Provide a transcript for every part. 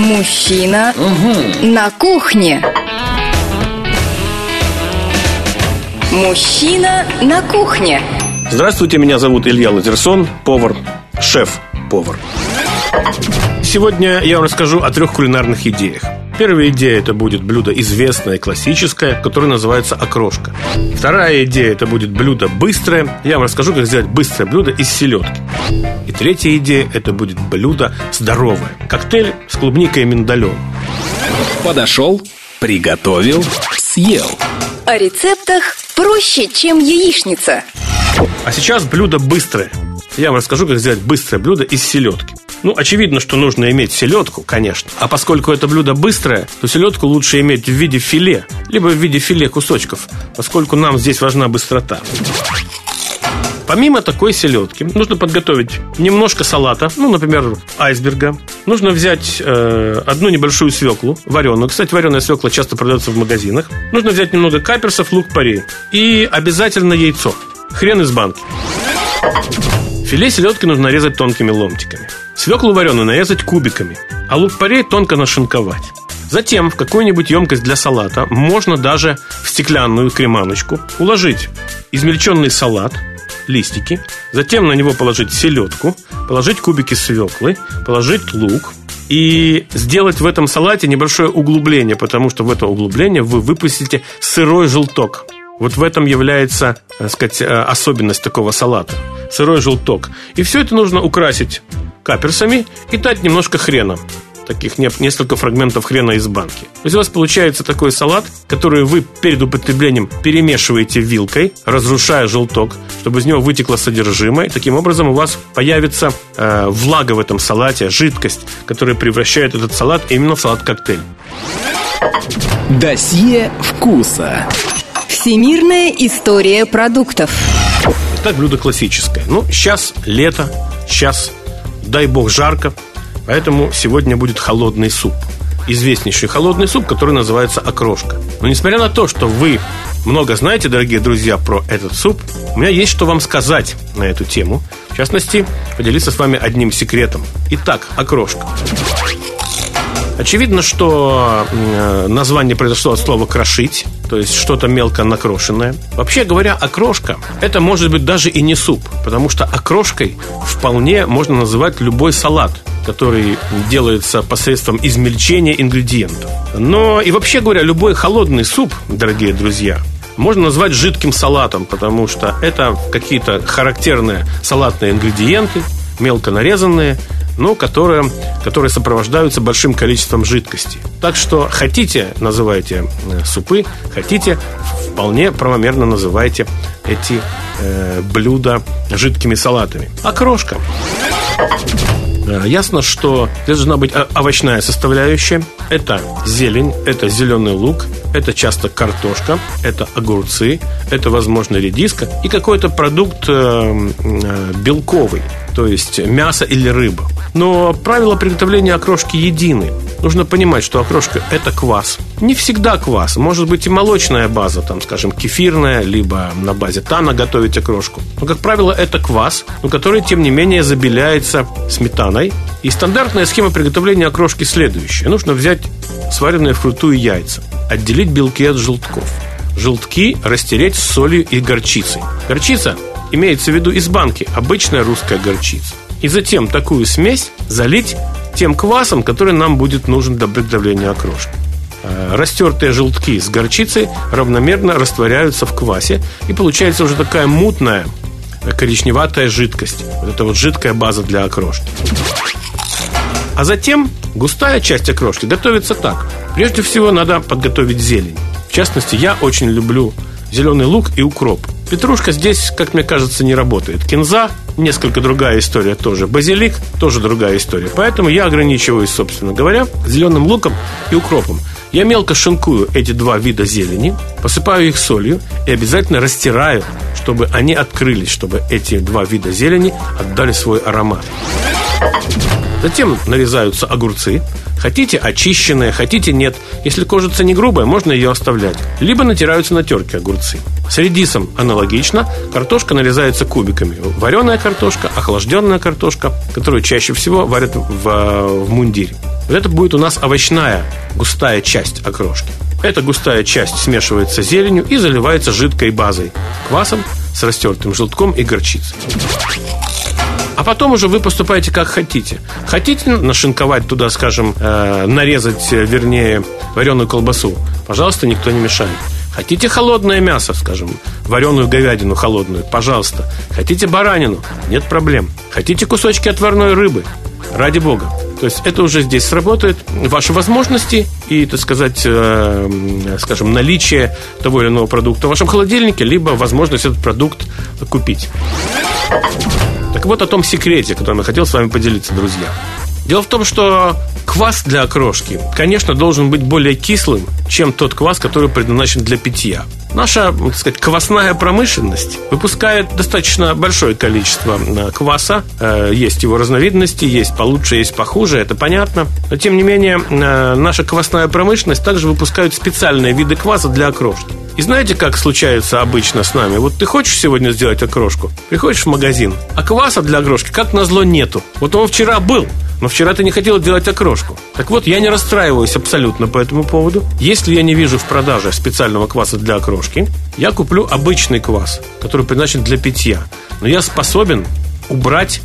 Мужчина на кухне. Мужчина на кухне. Здравствуйте, меня зовут Илья Лазерсон, повар, шеф-повар. Сегодня я вам расскажу о трех кулинарных идеях. Первая идея это будет блюдо известное, классическое, которое называется окрошка. Вторая идея это будет блюдо быстрое. Я вам расскажу, как сделать быстрое блюдо из селедки. И третья идея это будет блюдо здоровое. Коктейль с клубникой и миндалем. Подошел, приготовил, съел. О рецептах проще, чем яичница. А сейчас блюдо быстрое. Я вам расскажу, как сделать быстрое блюдо из селедки. Ну, очевидно, что нужно иметь селедку, конечно. А поскольку это блюдо быстрое, то селедку лучше иметь в виде филе, либо в виде филе кусочков, поскольку нам здесь важна быстрота. Помимо такой селедки, нужно подготовить немножко салата, ну, например, айсберга. Нужно взять э, одну небольшую свеклу, вареную. Кстати, вареная свекла часто продается в магазинах. Нужно взять немного каперсов, лук-порей. И обязательно яйцо. Хрен из банки. Филе селедки нужно нарезать тонкими ломтиками. Свеклу вареную нарезать кубиками, а лук-порей тонко нашинковать. Затем в какую-нибудь емкость для салата можно даже в стеклянную креманочку уложить измельченный салат, листики, затем на него положить селедку, положить кубики свеклы, положить лук, и сделать в этом салате небольшое углубление, потому что в это углубление вы выпустите сырой желток. Вот в этом является, так сказать, э, особенность такого салата. Сырой желток. И все это нужно украсить каперсами и дать немножко хрена таких несколько фрагментов хрена из банки. То есть у вас получается такой салат, который вы перед употреблением перемешиваете вилкой, разрушая желток, чтобы из него вытекло содержимое. Таким образом у вас появится э, влага в этом салате, жидкость, которая превращает этот салат именно в салат-коктейль. Досье вкуса. Всемирная история продуктов. Итак, блюдо классическое. Ну, сейчас лето, сейчас, дай бог, жарко, Поэтому сегодня будет холодный суп. Известнейший холодный суп, который называется окрошка. Но несмотря на то, что вы много знаете, дорогие друзья, про этот суп, у меня есть что вам сказать на эту тему. В частности, поделиться с вами одним секретом. Итак, окрошка. Очевидно, что э, название произошло от слова «крошить», то есть что-то мелко накрошенное. Вообще говоря, окрошка – это может быть даже и не суп, потому что окрошкой вполне можно называть любой салат – который делается посредством измельчения ингредиентов. Но и вообще говоря, любой холодный суп, дорогие друзья, можно назвать жидким салатом, потому что это какие-то характерные салатные ингредиенты, мелко нарезанные, но которые, которые сопровождаются большим количеством жидкости. Так что хотите, называйте э, супы, хотите, вполне правомерно называйте эти э, блюда жидкими салатами. Окрошка. Э, ясно, что должна быть овощная составляющая. Это зелень, это зеленый лук, это часто картошка, это огурцы, это, возможно, редиска и какой-то продукт э, э, белковый, то есть мясо или рыба. Но правила приготовления окрошки едины. Нужно понимать, что окрошка – это квас. Не всегда квас. Может быть и молочная база, там, скажем, кефирная, либо на базе тана готовить окрошку. Но, как правило, это квас, но который, тем не менее, забеляется сметаной. И стандартная схема приготовления окрошки следующая. Нужно взять сваренные вкрутую яйца, отделить белки от желтков. Желтки растереть с солью и горчицей. Горчица имеется в виду из банки, обычная русская горчица. И затем такую смесь залить тем квасом, который нам будет нужен для приготовления окрошки. Э, растертые желтки с горчицей равномерно растворяются в квасе, и получается уже такая мутная э, коричневатая жидкость. Вот это вот жидкая база для окрошки. А затем густая часть окрошки готовится так. Прежде всего надо подготовить зелень. В частности, я очень люблю зеленый лук и укроп. Петрушка здесь, как мне кажется, не работает. Кинза – несколько другая история тоже. Базилик – тоже другая история. Поэтому я ограничиваюсь, собственно говоря, зеленым луком и укропом. Я мелко шинкую эти два вида зелени, посыпаю их солью и обязательно растираю, чтобы они открылись, чтобы эти два вида зелени отдали свой аромат. Затем нарезаются огурцы. Хотите очищенные, хотите нет. Если кожица не грубая, можно ее оставлять. Либо натираются на терке огурцы. С редисом аналогично. Картошка нарезается кубиками. Вареная картошка, охлажденная картошка, которую чаще всего варят в, в мундире. Это будет у нас овощная густая часть окрошки. Эта густая часть смешивается с зеленью и заливается жидкой базой, квасом с растертым желтком и горчицей. А потом уже вы поступаете как хотите. Хотите нашинковать туда, скажем, э, нарезать, э, вернее, вареную колбасу? Пожалуйста, никто не мешает. Хотите холодное мясо, скажем, вареную говядину холодную? Пожалуйста. Хотите баранину? Нет проблем. Хотите кусочки отварной рыбы? Ради бога. То есть это уже здесь сработает. Ваши возможности и, так сказать, э, скажем, наличие того или иного продукта в вашем холодильнике, либо возможность этот продукт купить. Так вот о том секрете, которым я хотел с вами поделиться, друзья. Дело в том, что квас для окрошки, конечно, должен быть более кислым, чем тот квас, который предназначен для питья. Наша, так сказать, квасная промышленность выпускает достаточно большое количество э, кваса. Э, есть его разновидности, есть получше, есть похуже, это понятно. Но, тем не менее, э, наша квасная промышленность также выпускает специальные виды кваса для окрошки. И знаете, как случается обычно с нами? Вот ты хочешь сегодня сделать окрошку, приходишь в магазин, а кваса для окрошки, как назло, нету. Вот он вчера был, но вчера ты не хотел делать окрошку. Так вот, я не расстраиваюсь абсолютно по этому поводу. Если я не вижу в продаже специального кваса для окрошки, я куплю обычный квас, который предназначен для питья. Но я способен убрать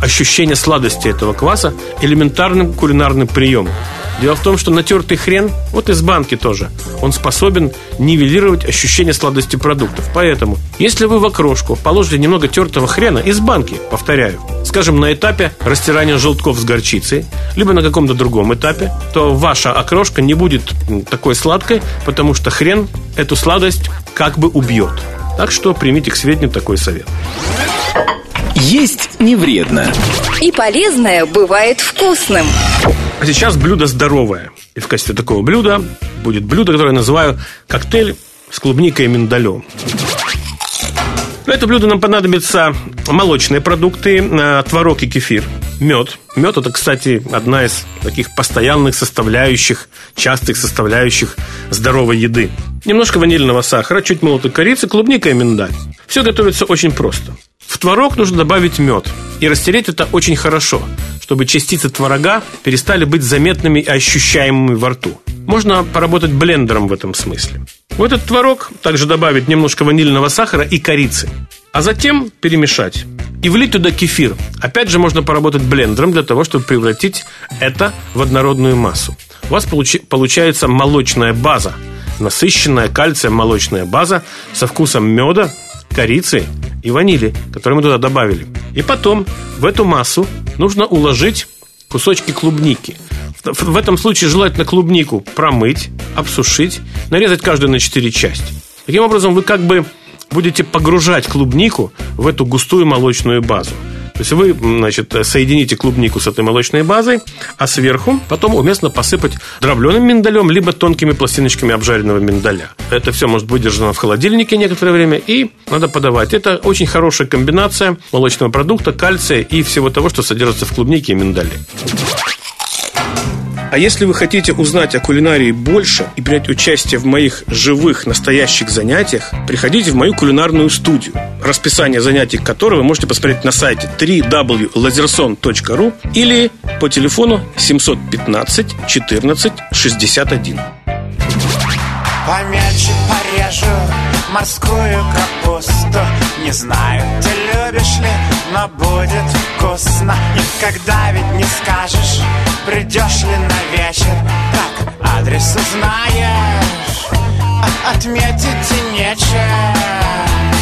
ощущение сладости этого кваса элементарным кулинарным приемом. Дело в том, что натертый хрен, вот из банки тоже, он способен нивелировать ощущение сладости продуктов. Поэтому, если вы в окрошку положите немного тертого хрена из банки, повторяю, скажем, на этапе растирания желтков с горчицей, либо на каком-то другом этапе, то ваша окрошка не будет такой сладкой, потому что хрен эту сладость как бы убьет. Так что примите к сведению такой совет. Есть не вредно. И полезное бывает вкусным. А сейчас блюдо здоровое. И в качестве такого блюда будет блюдо, которое я называю коктейль с клубникой и миндалем. На это блюдо нам понадобятся молочные продукты, э, творог и кефир, мед. Мед – это, кстати, одна из таких постоянных составляющих, частых составляющих здоровой еды. Немножко ванильного сахара, чуть молотой корицы, клубника и миндаль. Все готовится очень просто. В творог нужно добавить мед и растереть это очень хорошо, чтобы частицы творога перестали быть заметными и ощущаемыми во рту. Можно поработать блендером в этом смысле. В этот творог также добавить немножко ванильного сахара и корицы, а затем перемешать и влить туда кефир. Опять же, можно поработать блендером для того, чтобы превратить это в однородную массу. У вас получи- получается молочная база, насыщенная кальцием молочная база со вкусом меда, корицы и ванили, которые мы туда добавили. И потом в эту массу нужно уложить кусочки клубники. В этом случае желательно клубнику промыть, обсушить, нарезать каждую на 4 части. Таким образом, вы как бы будете погружать клубнику в эту густую молочную базу. То есть вы, значит, соедините клубнику с этой молочной базой, а сверху потом уместно посыпать дробленым миндалем, либо тонкими пластиночками обжаренного миндаля. Это все может быть держано в холодильнике некоторое время, и надо подавать. Это очень хорошая комбинация молочного продукта, кальция и всего того, что содержится в клубнике и миндале. А если вы хотите узнать о кулинарии больше и принять участие в моих живых, настоящих занятиях, приходите в мою кулинарную студию, расписание занятий которой вы можете посмотреть на сайте www.lazerson.ru или по телефону 715 14 61. Помельче порежу морскую капусту Не знаю, ты любишь ли, но будет Никогда ведь не скажешь, придешь ли на вечер Как адрес узнаешь, отметить и нечем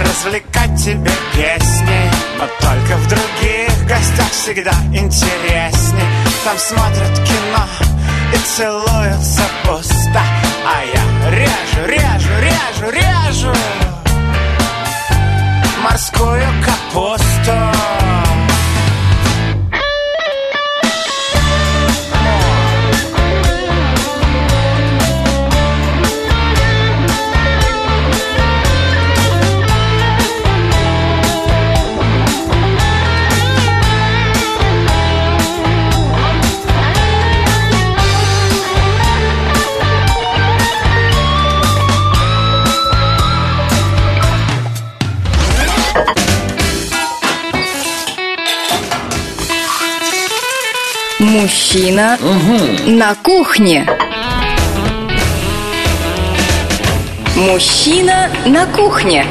развлекать тебе песни Но только в других гостях всегда интересней. Там смотрят кино и целуются пусто А я режу, режу, режу, режу Морскую капусту Мужчина на кухне. Мужчина на кухне.